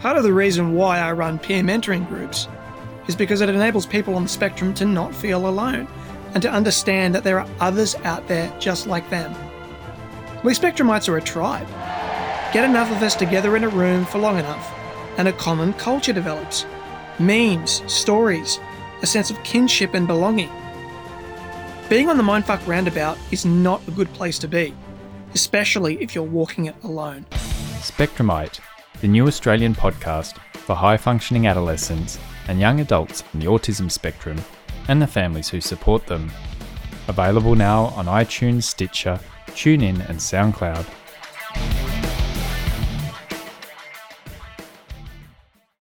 Part of the reason why I run peer mentoring groups is because it enables people on the spectrum to not feel alone and to understand that there are others out there just like them. We Spectrumites are a tribe. Get enough of us together in a room for long enough, and a common culture develops. Memes, stories, a sense of kinship and belonging. Being on the Mindfuck roundabout is not a good place to be, especially if you're walking it alone. Spectrumite, the new Australian podcast for high functioning adolescents and young adults on the autism spectrum and the families who support them. Available now on iTunes, Stitcher, TuneIn, and SoundCloud.